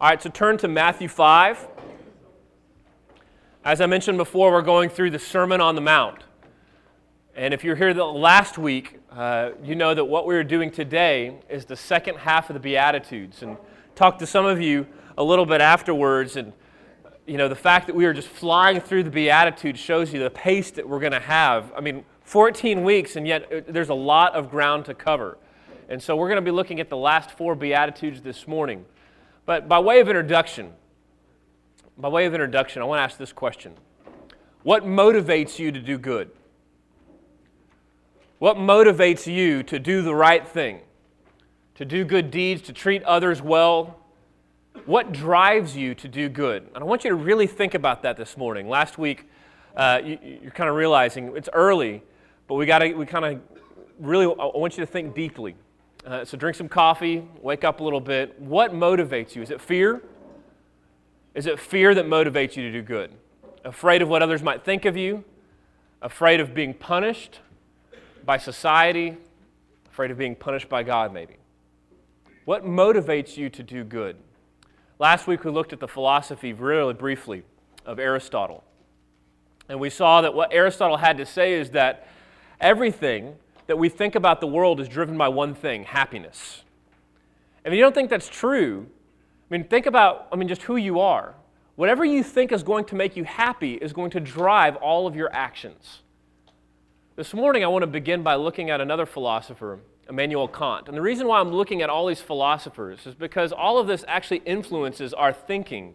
All right, so turn to Matthew 5. As I mentioned before, we're going through the Sermon on the Mount. And if you're here last week, uh, you know that what we're doing today is the second half of the Beatitudes. And talk to some of you a little bit afterwards. And, you know, the fact that we are just flying through the Beatitudes shows you the pace that we're going to have. I mean, 14 weeks, and yet uh, there's a lot of ground to cover. And so we're going to be looking at the last four Beatitudes this morning. But by way of introduction, by way of introduction, I want to ask this question What motivates you to do good? What motivates you to do the right thing, to do good deeds, to treat others well? What drives you to do good? And I want you to really think about that this morning. Last week, uh, you, are kind of realizing it's early, but we got to, we kind of really, I want you to think deeply. Uh, so drink some coffee, wake up a little bit. What motivates you? Is it fear? Is it fear that motivates you to do good? Afraid of what others might think of you? Afraid of being punished by society? Afraid of being punished by God, maybe? What motivates you to do good? Last week we looked at the philosophy really briefly of Aristotle. And we saw that what Aristotle had to say is that everything that we think about the world is driven by one thing happiness. If you don't think that's true, I mean, think about, I mean, just who you are. Whatever you think is going to make you happy is going to drive all of your actions. This morning, I want to begin by looking at another philosopher, Immanuel Kant. And the reason why I'm looking at all these philosophers is because all of this actually influences our thinking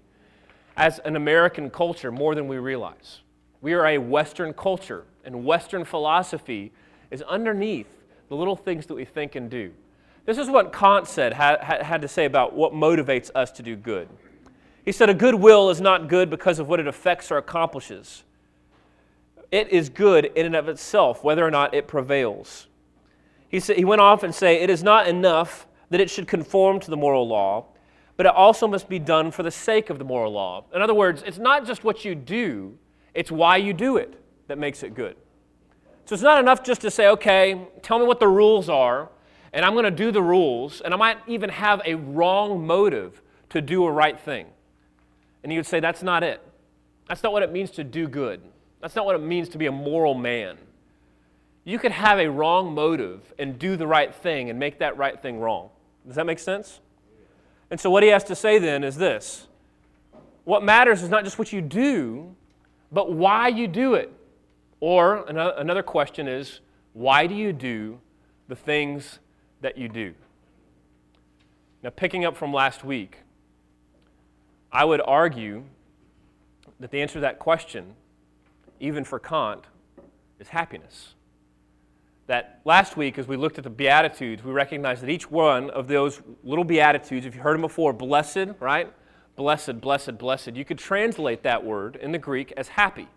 as an American culture more than we realize. We are a Western culture, and Western philosophy is underneath the little things that we think and do. This is what Kant said, had, to say about what motivates us to do good. He said, A good will is not good because of what it affects or accomplishes. It is good in and of itself, whether or not it prevails. He, said, he went off and say, It is not enough that it should conform to the moral law, but it also must be done for the sake of the moral law. In other words, it's not just what you do, it's why you do it that makes it good. So it's not enough just to say, okay, tell me what the rules are, and I'm going to do the rules, and I might even have a wrong motive to do a right thing. And you would say, that's not it. That's not what it means to do good. That's not what it means to be a moral man. You could have a wrong motive and do the right thing and make that right thing wrong. Does that make sense? And so, what he has to say then is this What matters is not just what you do, but why you do it. Or another question is why do you do the things that you do? Now, picking up from last week, I would argue that the answer to that question, even for Kant, is happiness. That last week, as we looked at the Beatitudes, we recognized that each one of those little Beatitudes, if you heard them before, blessed, right? Blessed, blessed, blessed. You could translate that word in the Greek as happy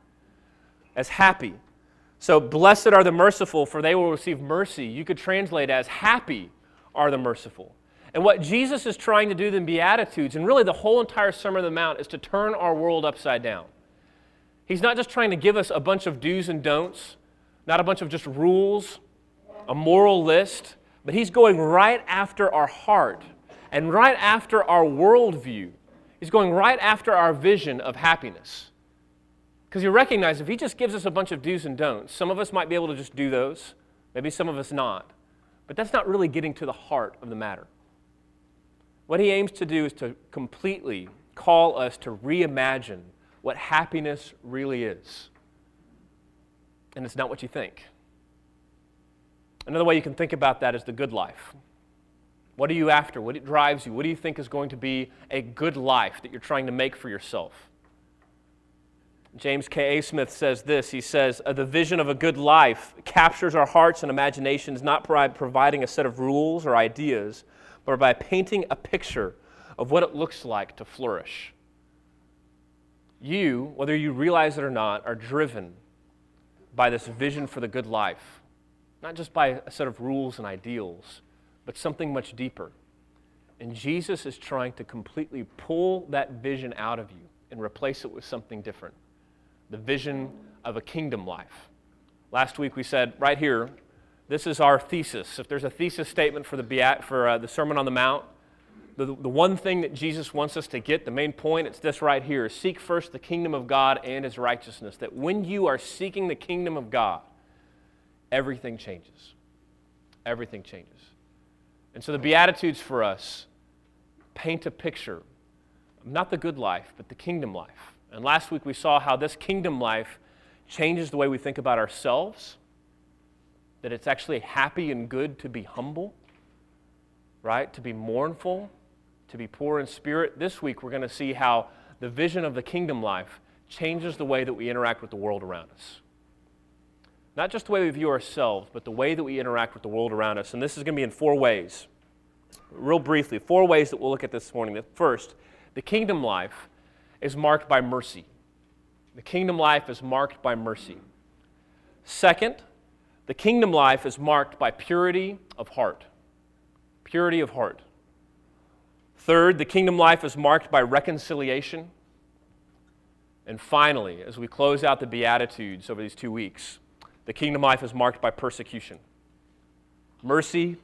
as happy. So, blessed are the merciful, for they will receive mercy. You could translate as happy are the merciful. And what Jesus is trying to do in Beatitudes, and really the whole entire Sermon on the Mount, is to turn our world upside down. He's not just trying to give us a bunch of do's and don'ts, not a bunch of just rules, a moral list, but he's going right after our heart and right after our worldview. He's going right after our vision of happiness. Because you recognize if he just gives us a bunch of do's and don'ts, some of us might be able to just do those, maybe some of us not. But that's not really getting to the heart of the matter. What he aims to do is to completely call us to reimagine what happiness really is. And it's not what you think. Another way you can think about that is the good life. What are you after? What drives you? What do you think is going to be a good life that you're trying to make for yourself? James K. A. Smith says this He says, uh, The vision of a good life captures our hearts and imaginations not by providing a set of rules or ideas, but by painting a picture of what it looks like to flourish. You, whether you realize it or not, are driven by this vision for the good life, not just by a set of rules and ideals, but something much deeper. And Jesus is trying to completely pull that vision out of you and replace it with something different the vision of a kingdom life. Last week we said right here, this is our thesis. If there's a thesis statement for the, for, uh, the Sermon on the Mount, the, the one thing that Jesus wants us to get, the main point, it's this right here seek first the kingdom of God and his righteousness. That when you are seeking the kingdom of God, everything changes. Everything changes. And so the Beatitudes for us paint a picture not the good life, but the kingdom life. And last week we saw how this kingdom life changes the way we think about ourselves, that it's actually happy and good to be humble, right? To be mournful, to be poor in spirit. This week we're going to see how the vision of the kingdom life changes the way that we interact with the world around us. Not just the way we view ourselves, but the way that we interact with the world around us. And this is going to be in four ways. Real briefly, four ways that we'll look at this morning. First, the kingdom life is marked by mercy. The kingdom life is marked by mercy. Second, the kingdom life is marked by purity of heart. Purity of heart. Third, the kingdom life is marked by reconciliation. And finally, as we close out the Beatitudes over these two weeks, the kingdom life is marked by persecution. Mercy,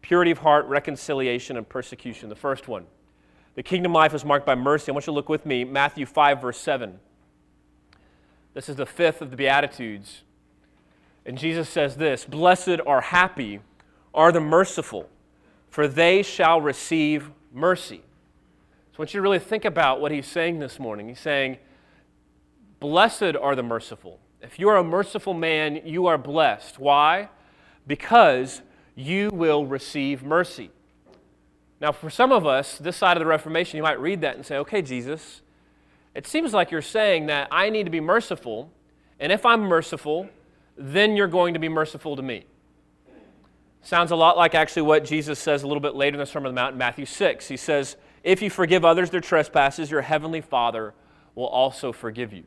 purity of heart, reconciliation, and persecution. The first one. The kingdom life is marked by mercy. I want you to look with me, Matthew 5, verse 7. This is the fifth of the Beatitudes. And Jesus says this Blessed are happy are the merciful, for they shall receive mercy. So I want you to really think about what he's saying this morning. He's saying, Blessed are the merciful. If you are a merciful man, you are blessed. Why? Because you will receive mercy. Now, for some of us, this side of the Reformation, you might read that and say, okay, Jesus, it seems like you're saying that I need to be merciful, and if I'm merciful, then you're going to be merciful to me. Sounds a lot like actually what Jesus says a little bit later in the Sermon on the Mount in Matthew 6. He says, If you forgive others their trespasses, your heavenly Father will also forgive you.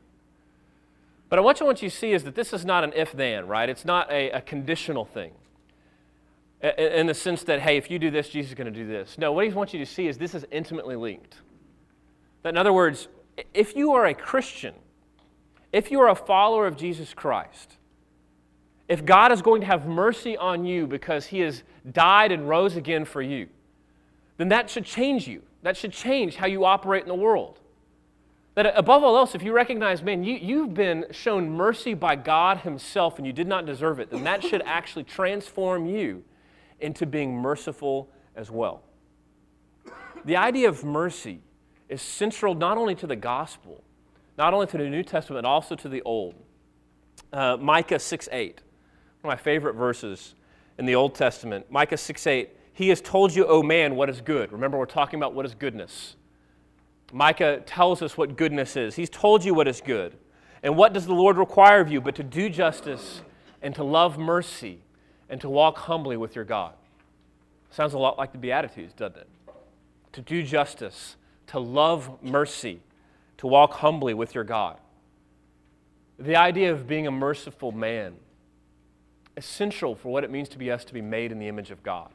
But what I want you to see is that this is not an if then, right? It's not a, a conditional thing in the sense that, hey, if you do this, Jesus is going to do this. No, what he wants you to see is this is intimately linked. That in other words, if you are a Christian, if you are a follower of Jesus Christ, if God is going to have mercy on you because he has died and rose again for you, then that should change you. That should change how you operate in the world. That above all else, if you recognize, man, you, you've been shown mercy by God Himself and you did not deserve it, then that should actually transform you into being merciful as well. The idea of mercy is central not only to the gospel, not only to the New Testament, but also to the Old. Uh, Micah 6 8, one of my favorite verses in the Old Testament. Micah 6 8, He has told you, O man, what is good. Remember, we're talking about what is goodness. Micah tells us what goodness is. He's told you what is good. And what does the Lord require of you but to do justice and to love mercy and to walk humbly with your God. Sounds a lot like the Beatitudes, doesn't it? To do justice, to love mercy, to walk humbly with your God. The idea of being a merciful man, essential for what it means to be us to be made in the image of God.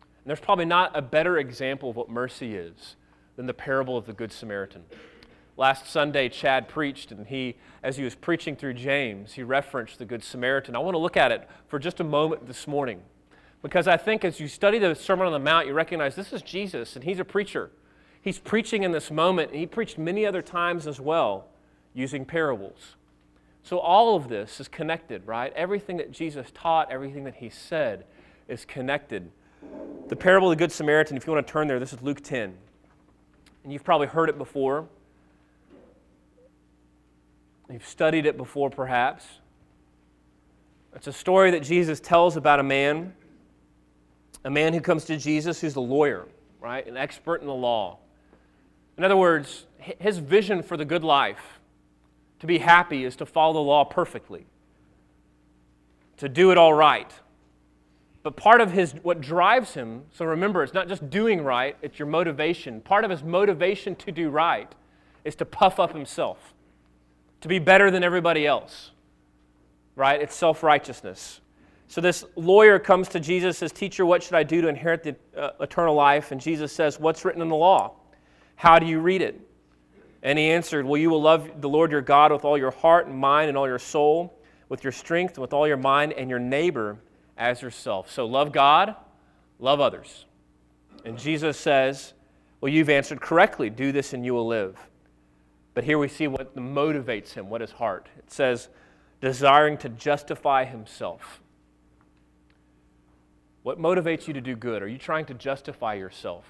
And there's probably not a better example of what mercy is than the parable of the Good Samaritan. Last Sunday, Chad preached, and he, as he was preaching through James, he referenced the Good Samaritan. I want to look at it for just a moment this morning because I think as you study the Sermon on the Mount, you recognize this is Jesus, and he's a preacher. He's preaching in this moment, and he preached many other times as well using parables. So all of this is connected, right? Everything that Jesus taught, everything that he said is connected. The parable of the Good Samaritan, if you want to turn there, this is Luke 10. And you've probably heard it before. You've studied it before, perhaps. It's a story that Jesus tells about a man, a man who comes to Jesus who's a lawyer, right? An expert in the law. In other words, his vision for the good life, to be happy, is to follow the law perfectly, to do it all right. But part of his, what drives him, so remember, it's not just doing right, it's your motivation. Part of his motivation to do right is to puff up himself to be better than everybody else, right? It's self righteousness. So this lawyer comes to Jesus, says, Teacher, what should I do to inherit the uh, eternal life? And Jesus says, What's written in the law? How do you read it? And he answered, Well, you will love the Lord your God with all your heart and mind and all your soul, with your strength and with all your mind, and your neighbor as yourself. So love God, love others. And Jesus says, Well, you've answered correctly. Do this and you will live. But here we see what motivates him, what his heart. It says, desiring to justify himself. What motivates you to do good? Are you trying to justify yourself?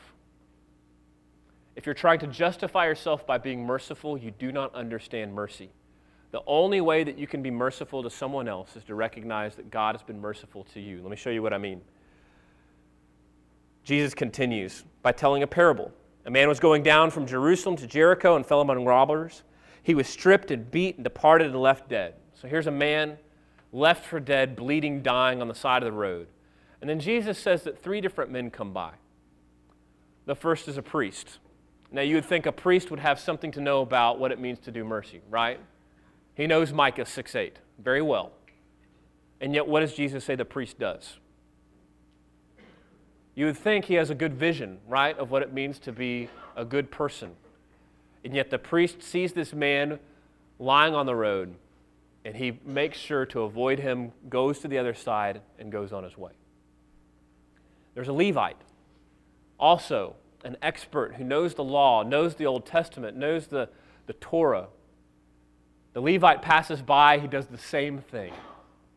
If you're trying to justify yourself by being merciful, you do not understand mercy. The only way that you can be merciful to someone else is to recognize that God has been merciful to you. Let me show you what I mean. Jesus continues by telling a parable. A man was going down from Jerusalem to Jericho and fell among robbers. He was stripped and beat and departed and left dead. So here's a man left for dead, bleeding, dying on the side of the road. And then Jesus says that three different men come by. The first is a priest. Now, you would think a priest would have something to know about what it means to do mercy, right? He knows Micah 6 8 very well. And yet, what does Jesus say the priest does? You would think he has a good vision, right, of what it means to be a good person. And yet, the priest sees this man lying on the road, and he makes sure to avoid him, goes to the other side, and goes on his way. There's a Levite, also an expert who knows the law, knows the Old Testament, knows the, the Torah. The Levite passes by, he does the same thing,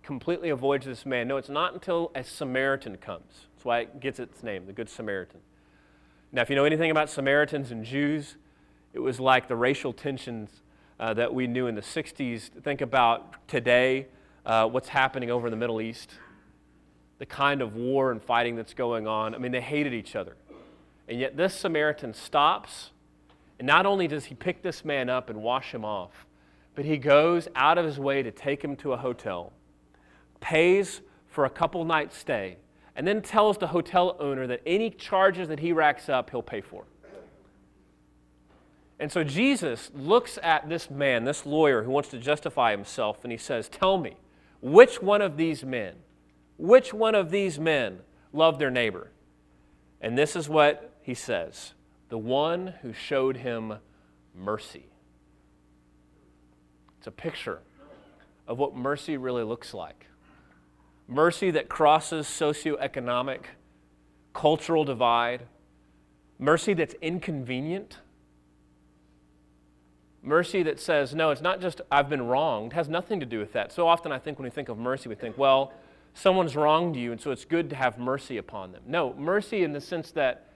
completely avoids this man. No, it's not until a Samaritan comes. That's why it gets its name, the Good Samaritan. Now, if you know anything about Samaritans and Jews, it was like the racial tensions uh, that we knew in the 60s. Think about today, uh, what's happening over in the Middle East the kind of war and fighting that's going on. I mean, they hated each other. And yet, this Samaritan stops, and not only does he pick this man up and wash him off, but he goes out of his way to take him to a hotel, pays for a couple nights' stay, and then tells the hotel owner that any charges that he racks up, he'll pay for. And so Jesus looks at this man, this lawyer who wants to justify himself, and he says, Tell me, which one of these men which one of these men loved their neighbor? And this is what he says the one who showed him mercy. It's a picture of what mercy really looks like mercy that crosses socioeconomic, cultural divide, mercy that's inconvenient. Mercy that says, no, it's not just I've been wronged, it has nothing to do with that. So often I think when we think of mercy, we think, well, someone's wronged you, and so it's good to have mercy upon them. No, mercy in the sense that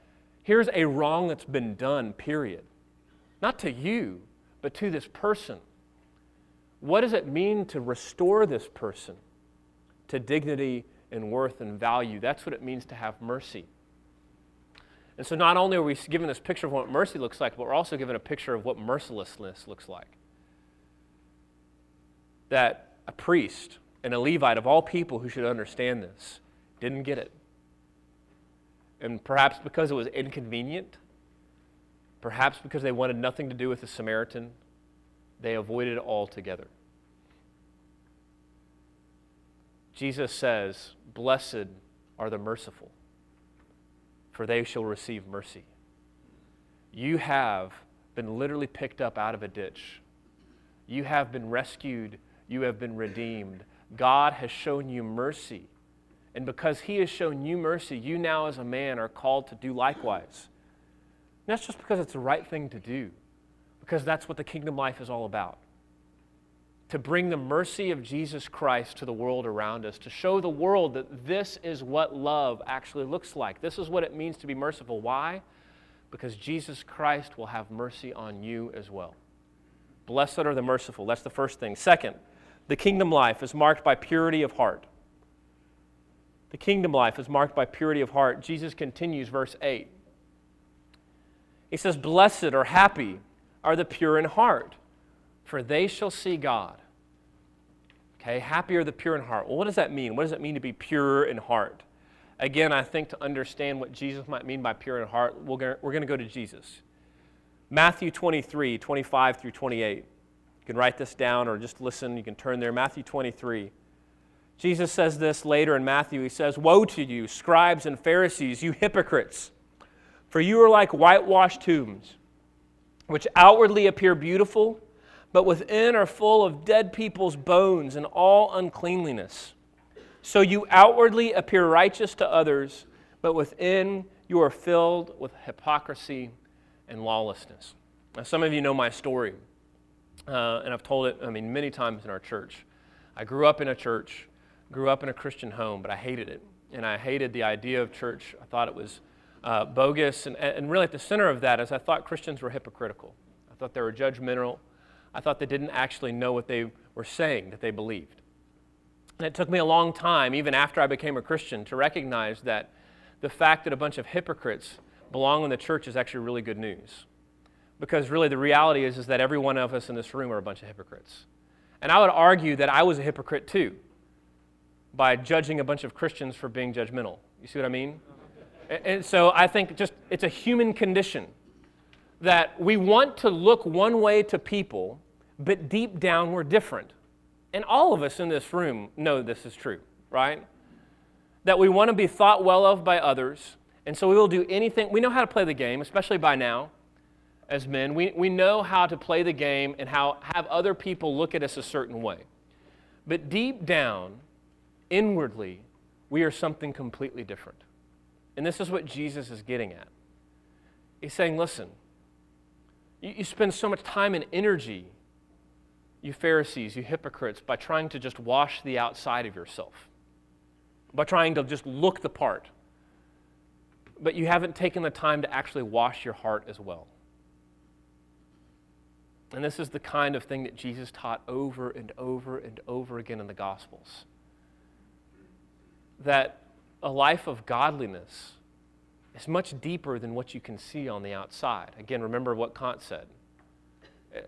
here's a wrong that's been done, period. Not to you, but to this person. What does it mean to restore this person to dignity and worth and value? That's what it means to have mercy. And so, not only are we given this picture of what mercy looks like, but we're also given a picture of what mercilessness looks like. That a priest and a Levite, of all people who should understand this, didn't get it. And perhaps because it was inconvenient, perhaps because they wanted nothing to do with the Samaritan, they avoided it altogether. Jesus says, Blessed are the merciful, for they shall receive mercy. You have been literally picked up out of a ditch. You have been rescued. You have been redeemed. God has shown you mercy. And because He has shown you mercy, you now as a man are called to do likewise. And that's just because it's the right thing to do, because that's what the kingdom life is all about. To bring the mercy of Jesus Christ to the world around us, to show the world that this is what love actually looks like. This is what it means to be merciful. Why? Because Jesus Christ will have mercy on you as well. Blessed are the merciful. That's the first thing. Second, the kingdom life is marked by purity of heart. The kingdom life is marked by purity of heart. Jesus continues, verse 8. He says, Blessed or happy are the pure in heart, for they shall see God. Okay, happy are the pure in heart. Well, what does that mean? What does it mean to be pure in heart? Again, I think to understand what Jesus might mean by pure in heart, we're going to go to Jesus. Matthew 23, 25 through 28 You can write this down or just listen. You can turn there. Matthew 23. Jesus says this later in Matthew. He says, Woe to you, scribes and Pharisees, you hypocrites! For you are like whitewashed tombs, which outwardly appear beautiful, but within are full of dead people's bones and all uncleanliness. So you outwardly appear righteous to others, but within you are filled with hypocrisy and lawlessness. Now, some of you know my story, uh, and I've told it, I mean, many times in our church. I grew up in a church, grew up in a Christian home, but I hated it. And I hated the idea of church. I thought it was uh, bogus. And, and really, at the center of that is I thought Christians were hypocritical. I thought they were judgmental. I thought they didn't actually know what they were saying that they believed. And it took me a long time, even after I became a Christian, to recognize that the fact that a bunch of hypocrites belong in the church is actually really good news. Because really, the reality is, is that every one of us in this room are a bunch of hypocrites. And I would argue that I was a hypocrite too by judging a bunch of Christians for being judgmental. You see what I mean? And so I think just it's a human condition that we want to look one way to people, but deep down we're different. And all of us in this room know this is true, right? That we want to be thought well of by others, and so we will do anything. We know how to play the game, especially by now as men. We, we know how to play the game and how have other people look at us a certain way. But deep down, inwardly, we are something completely different. And this is what Jesus is getting at. He's saying, listen, you, you spend so much time and energy, you Pharisees, you hypocrites, by trying to just wash the outside of yourself, by trying to just look the part. But you haven't taken the time to actually wash your heart as well. And this is the kind of thing that Jesus taught over and over and over again in the Gospels. That a life of godliness is much deeper than what you can see on the outside. Again, remember what Kant said.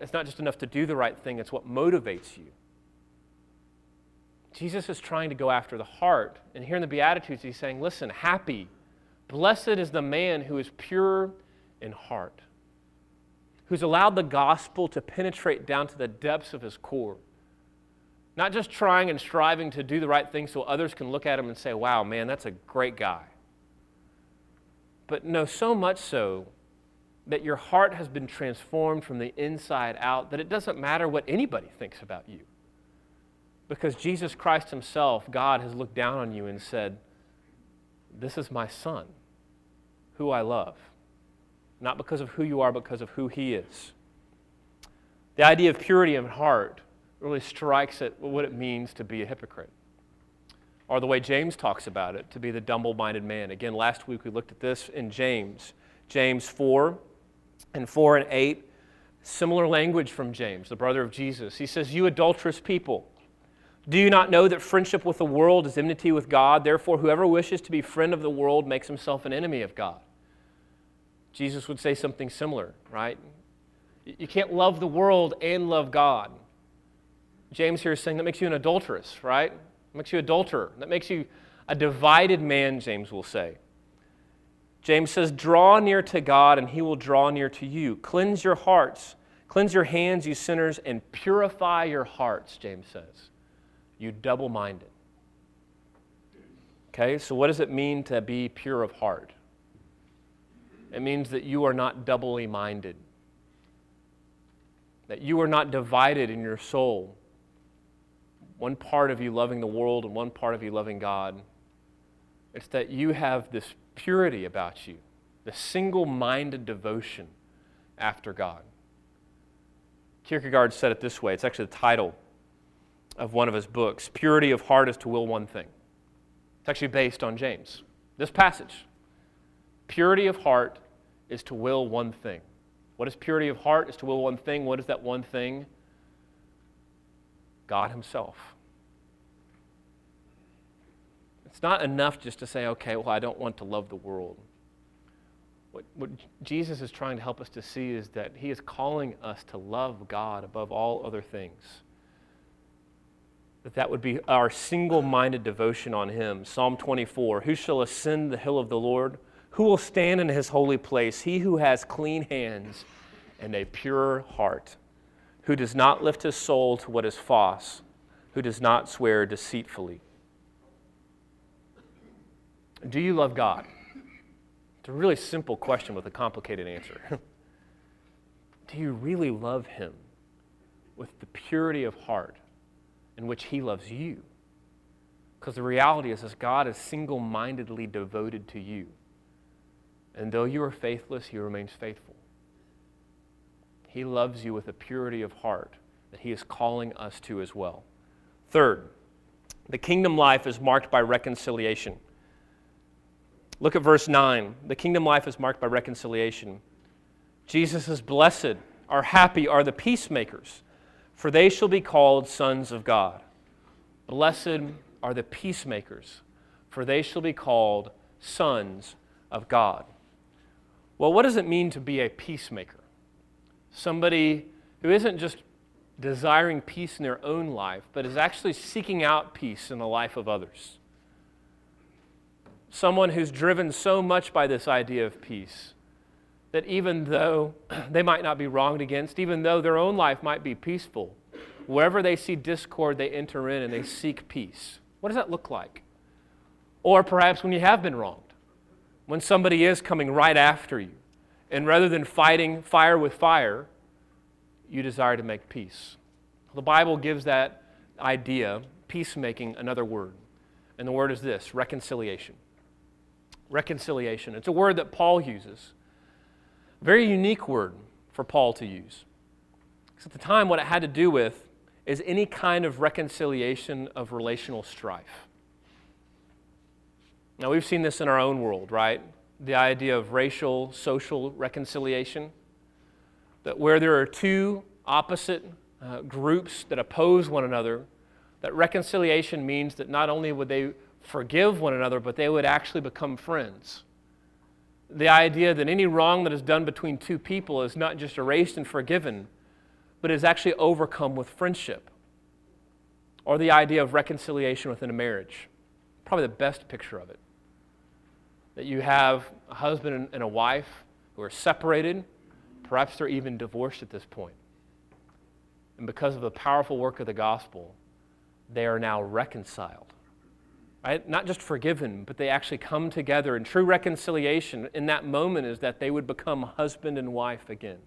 It's not just enough to do the right thing, it's what motivates you. Jesus is trying to go after the heart. And here in the Beatitudes, he's saying, listen, happy, blessed is the man who is pure in heart who's allowed the gospel to penetrate down to the depths of his core. Not just trying and striving to do the right thing so others can look at him and say, wow, man, that's a great guy. But no, so much so that your heart has been transformed from the inside out that it doesn't matter what anybody thinks about you. Because Jesus Christ Himself, God, has looked down on you and said, This is my Son, who I love not because of who you are, but because of who He is. The idea of purity of heart really strikes at what it means to be a hypocrite. Or the way James talks about it, to be the double minded man. Again, last week we looked at this in James. James 4 and 4 and 8, similar language from James, the brother of Jesus. He says, You adulterous people, do you not know that friendship with the world is enmity with God? Therefore, whoever wishes to be friend of the world makes himself an enemy of God. Jesus would say something similar, right? You can't love the world and love God. James here is saying that makes you an adulteress, right? Makes you adulterer. That makes you a divided man, James will say. James says, Draw near to God, and he will draw near to you. Cleanse your hearts. Cleanse your hands, you sinners, and purify your hearts, James says. You double minded. Okay, so what does it mean to be pure of heart? It means that you are not doubly minded, that you are not divided in your soul. One part of you loving the world and one part of you loving God. It's that you have this purity about you, the single minded devotion after God. Kierkegaard said it this way it's actually the title of one of his books Purity of Heart is to Will One Thing. It's actually based on James, this passage. Purity of heart is to will one thing. What is purity of heart? Is to will one thing. What is that one thing? God Himself. It's not enough just to say, okay, well, I don't want to love the world. What, what Jesus is trying to help us to see is that He is calling us to love God above all other things. That that would be our single minded devotion on Him. Psalm 24 Who shall ascend the hill of the Lord? Who will stand in his holy place? He who has clean hands and a pure heart, who does not lift his soul to what is false, who does not swear deceitfully. Do you love God? It's a really simple question with a complicated answer. Do you really love Him with the purity of heart in which He loves you? Because the reality is, is God is single mindedly devoted to you. And though you are faithless, he remains faithful. He loves you with a purity of heart that he is calling us to as well. Third, the kingdom life is marked by reconciliation. Look at verse 9. The kingdom life is marked by reconciliation. Jesus is blessed, are happy, are the peacemakers, for they shall be called sons of God. Blessed are the peacemakers, for they shall be called sons of God. Well, what does it mean to be a peacemaker? Somebody who isn't just desiring peace in their own life, but is actually seeking out peace in the life of others. Someone who's driven so much by this idea of peace that even though they might not be wronged against, even though their own life might be peaceful, wherever they see discord, they enter in and they seek peace. What does that look like? Or perhaps when you have been wronged when somebody is coming right after you. And rather than fighting fire with fire, you desire to make peace. The Bible gives that idea, peacemaking, another word. And the word is this reconciliation. Reconciliation. It's a word that Paul uses. A very unique word for Paul to use. Because at the time, what it had to do with is any kind of reconciliation of relational strife. Now, we've seen this in our own world, right? The idea of racial, social reconciliation. That where there are two opposite uh, groups that oppose one another, that reconciliation means that not only would they forgive one another, but they would actually become friends. The idea that any wrong that is done between two people is not just erased and forgiven, but is actually overcome with friendship. Or the idea of reconciliation within a marriage. Probably the best picture of it that you have a husband and a wife who are separated, perhaps they're even divorced at this point. And because of the powerful work of the gospel, they are now reconciled. Right? Not just forgiven, but they actually come together. And true reconciliation in that moment is that they would become husband and wife again.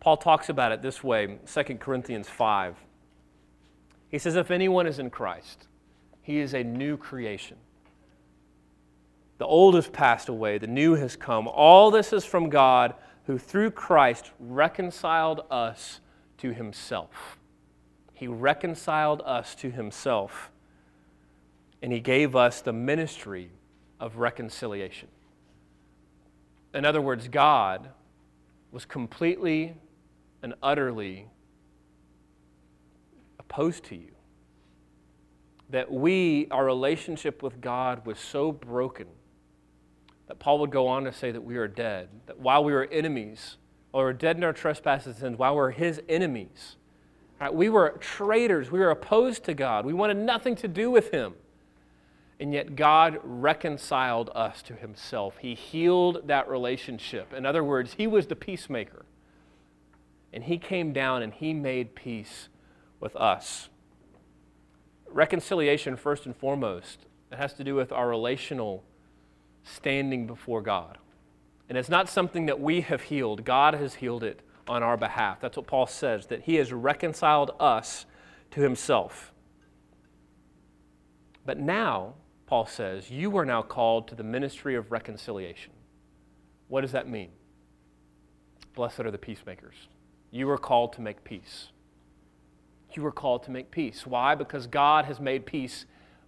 Paul talks about it this way 2 Corinthians 5. He says, If anyone is in Christ, he is a new creation. The old has passed away, the new has come. All this is from God, who through Christ reconciled us to himself. He reconciled us to himself, and he gave us the ministry of reconciliation. In other words, God was completely and utterly opposed to you. That we, our relationship with God was so broken that Paul would go on to say that we are dead, that while we were enemies, or were dead in our trespasses and sins, while we were his enemies, right, we were traitors, we were opposed to God, we wanted nothing to do with him. And yet God reconciled us to himself. He healed that relationship. In other words, he was the peacemaker. And he came down and he made peace with us. Reconciliation, first and foremost, it has to do with our relational standing before God. And it's not something that we have healed, God has healed it on our behalf. That's what Paul says, that he has reconciled us to himself. But now, Paul says, you are now called to the ministry of reconciliation. What does that mean? Blessed are the peacemakers. You are called to make peace. You are called to make peace. Why? Because God has made peace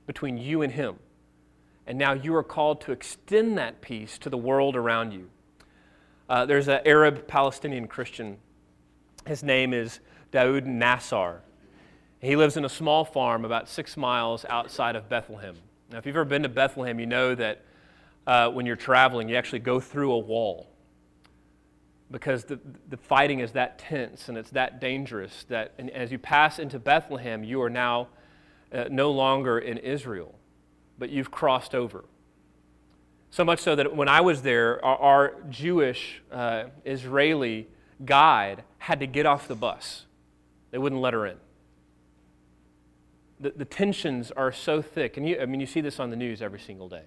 between you and Him. And now you are called to extend that peace to the world around you. Uh, there's an Arab Palestinian Christian. His name is Daoud Nassar. He lives in a small farm about six miles outside of Bethlehem. Now, if you've ever been to Bethlehem, you know that uh, when you're traveling, you actually go through a wall because the, the fighting is that tense and it's that dangerous that and as you pass into Bethlehem, you are now uh, no longer in Israel but you've crossed over. So much so that when I was there, our, our Jewish uh, Israeli guide had to get off the bus. They wouldn't let her in. The, the tensions are so thick, and you, I mean, you see this on the news every single day.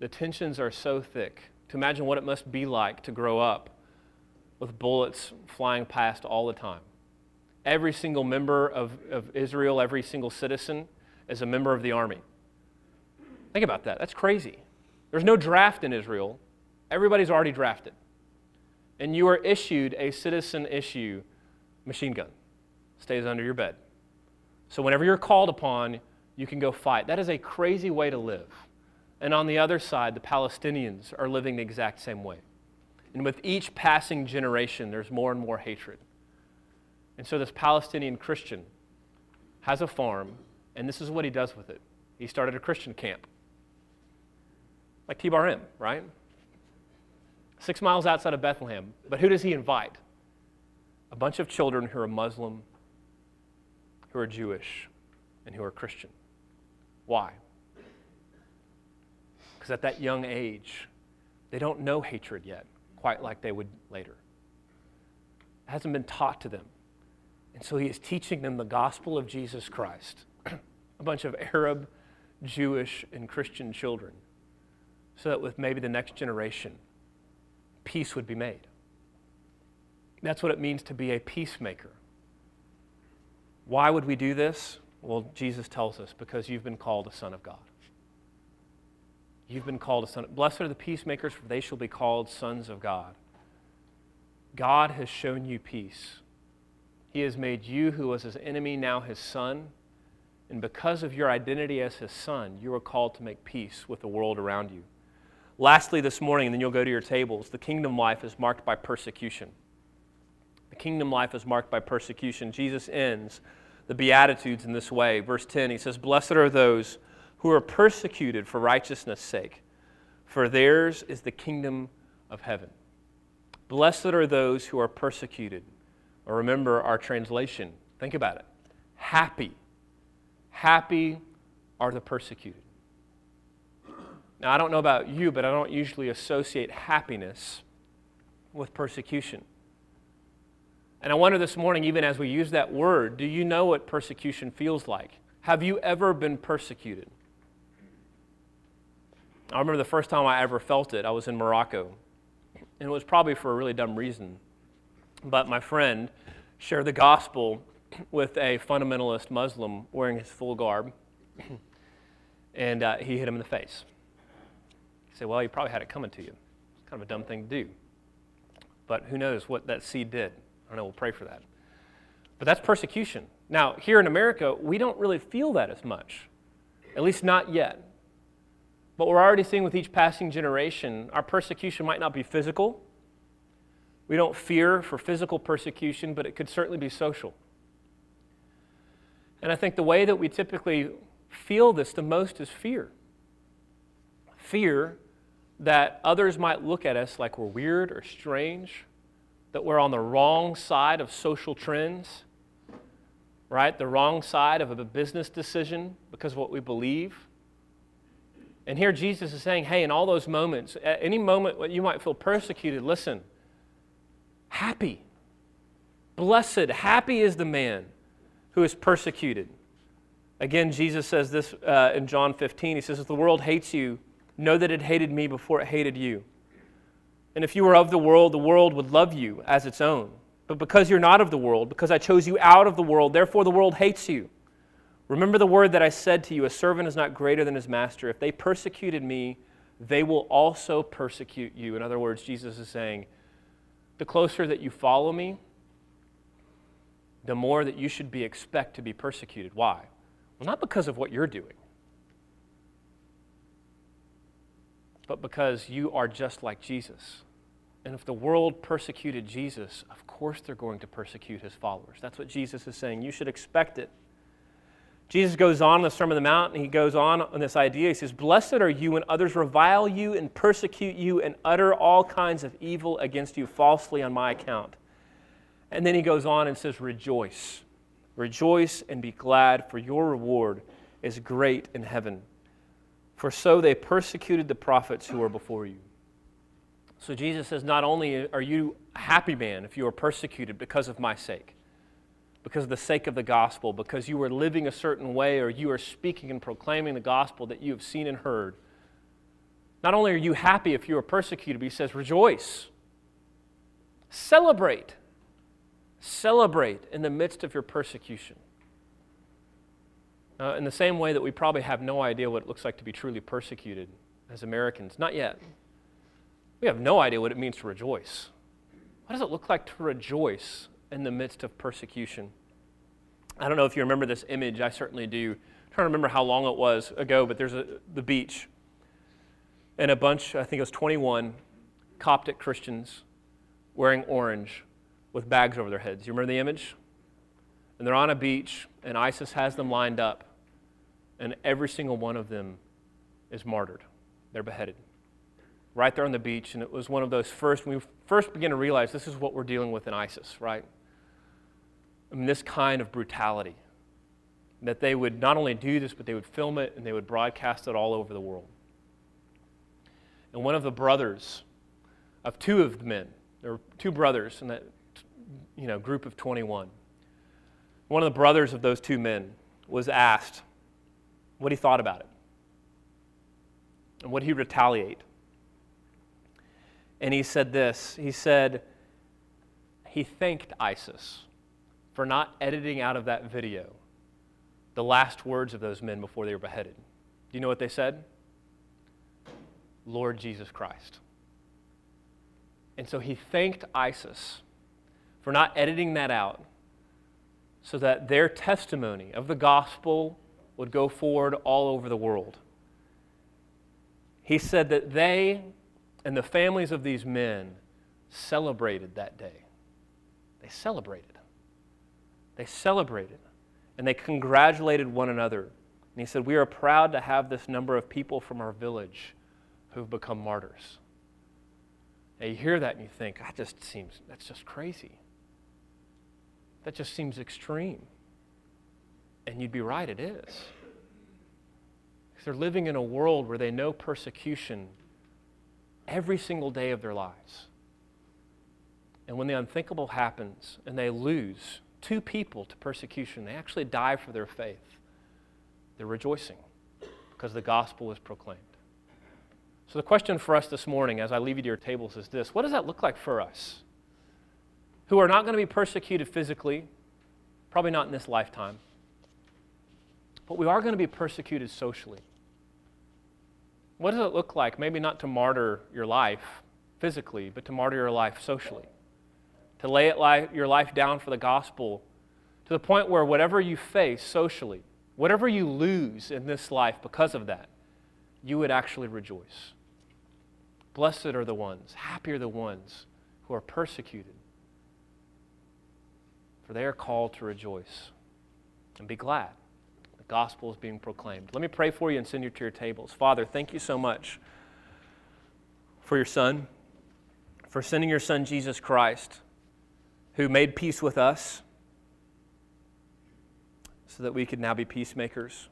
The tensions are so thick. To imagine what it must be like to grow up with bullets flying past all the time. Every single member of, of Israel, every single citizen, is a member of the army. Think about that. That's crazy. There's no draft in Israel, everybody's already drafted. And you are issued a citizen issue machine gun, stays under your bed. So whenever you're called upon, you can go fight. That is a crazy way to live. And on the other side, the Palestinians are living the exact same way. And with each passing generation, there's more and more hatred. And so this Palestinian Christian has a farm, and this is what he does with it. He started a Christian camp, like T Bar M, right? Six miles outside of Bethlehem. But who does he invite? A bunch of children who are Muslim, who are Jewish, and who are Christian. Why? Because at that young age, they don't know hatred yet, quite like they would later. It hasn't been taught to them. And so he is teaching them the gospel of Jesus Christ. a bunch of Arab, Jewish, and Christian children, so that with maybe the next generation, peace would be made. That's what it means to be a peacemaker. Why would we do this? Well, Jesus tells us because you've been called a son of God. You've been called a son. Blessed are the peacemakers, for they shall be called sons of God. God has shown you peace. He has made you, who was his enemy, now his son. And because of your identity as his son, you are called to make peace with the world around you. Lastly, this morning, and then you'll go to your tables, the kingdom life is marked by persecution. Kingdom life is marked by persecution. Jesus ends the Beatitudes in this way. Verse 10, he says, Blessed are those who are persecuted for righteousness' sake, for theirs is the kingdom of heaven. Blessed are those who are persecuted. Or remember our translation. Think about it. Happy. Happy are the persecuted. Now, I don't know about you, but I don't usually associate happiness with persecution. And I wonder this morning, even as we use that word, do you know what persecution feels like? Have you ever been persecuted? I remember the first time I ever felt it, I was in Morocco. And it was probably for a really dumb reason. But my friend shared the gospel with a fundamentalist Muslim wearing his full garb. and uh, he hit him in the face. He said, Well, you probably had it coming to you. It's kind of a dumb thing to do. But who knows what that seed did. I don't know, we'll pray for that. But that's persecution. Now, here in America, we don't really feel that as much, at least not yet. But we're already seeing with each passing generation, our persecution might not be physical. We don't fear for physical persecution, but it could certainly be social. And I think the way that we typically feel this the most is fear. Fear that others might look at us like we're weird or strange, that we're on the wrong side of social trends, right? The wrong side of a business decision because of what we believe. And here Jesus is saying, hey, in all those moments, at any moment when you might feel persecuted, listen, happy, blessed, happy is the man who is persecuted. Again, Jesus says this uh, in John 15. He says, If the world hates you, know that it hated me before it hated you. And if you were of the world, the world would love you as its own. But because you're not of the world, because I chose you out of the world, therefore the world hates you. Remember the word that I said to you a servant is not greater than his master. If they persecuted me, they will also persecute you. In other words, Jesus is saying, the closer that you follow me, the more that you should be expect to be persecuted. Why? Well, not because of what you're doing, but because you are just like Jesus. And if the world persecuted Jesus, of course they're going to persecute his followers. That's what Jesus is saying. You should expect it. Jesus goes on in the Sermon on the Mount, and he goes on on this idea. He says, Blessed are you when others revile you and persecute you and utter all kinds of evil against you falsely on my account. And then he goes on and says, Rejoice. Rejoice and be glad, for your reward is great in heaven. For so they persecuted the prophets who were before you. So Jesus says, Not only are you a happy man if you are persecuted because of my sake, because of the sake of the gospel, because you are living a certain way or you are speaking and proclaiming the gospel that you have seen and heard. Not only are you happy if you are persecuted, but he says, rejoice. Celebrate. Celebrate in the midst of your persecution. Uh, in the same way that we probably have no idea what it looks like to be truly persecuted, as Americans? Not yet. We have no idea what it means to rejoice. What does it look like to rejoice in the midst of persecution? I don't know if you remember this image. I certainly do. I'm trying to remember how long it was ago, but there's a, the beach and a bunch, I think it was 21 Coptic Christians wearing orange with bags over their heads. You remember the image? And they're on a beach, and ISIS has them lined up, and every single one of them is martyred. They're beheaded right there on the beach. And it was one of those first, we first began to realize this is what we're dealing with in ISIS, right? I mean, this kind of brutality. That they would not only do this, but they would film it and they would broadcast it all over the world. And one of the brothers of two of the men, there were two brothers in that you know, group of 21. One of the brothers of those two men was asked what he thought about it. And would he retaliate? And he said this He said, he thanked ISIS for not editing out of that video the last words of those men before they were beheaded. Do you know what they said? Lord Jesus Christ. And so he thanked ISIS for not editing that out so that their testimony of the gospel would go forward all over the world. He said that they and the families of these men celebrated that day. They celebrated. They celebrated. And they congratulated one another. And he said, We are proud to have this number of people from our village who've become martyrs. And you hear that and you think, that just seems, that's just crazy. That just seems extreme. And you'd be right, it is. Because they're living in a world where they know persecution every single day of their lives. And when the unthinkable happens and they lose two people to persecution, they actually die for their faith, they're rejoicing because the gospel is proclaimed. So, the question for us this morning, as I leave you to your tables, is this What does that look like for us? Who are not going to be persecuted physically, probably not in this lifetime, but we are going to be persecuted socially. What does it look like? Maybe not to martyr your life physically, but to martyr your life socially. To lay it your life down for the gospel to the point where whatever you face socially, whatever you lose in this life because of that, you would actually rejoice. Blessed are the ones, happy are the ones who are persecuted, for they are called to rejoice and be glad gospel is being proclaimed. Let me pray for you and send you to your tables. Father, thank you so much for your Son, for sending your Son, Jesus Christ, who made peace with us so that we could now be peacemakers,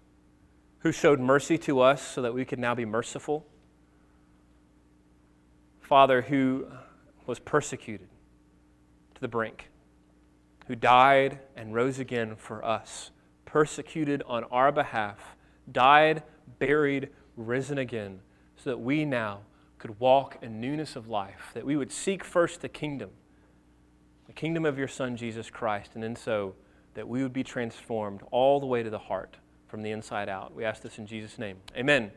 who showed mercy to us so that we could now be merciful. Father, who was persecuted to the brink, who died and rose again for us persecuted on our behalf, died, buried, risen again, so that we now could walk in newness of life, that we would seek first the kingdom, the kingdom of your Son, Jesus Christ, and in so that we would be transformed all the way to the heart from the inside out. We ask this in Jesus' name. Amen.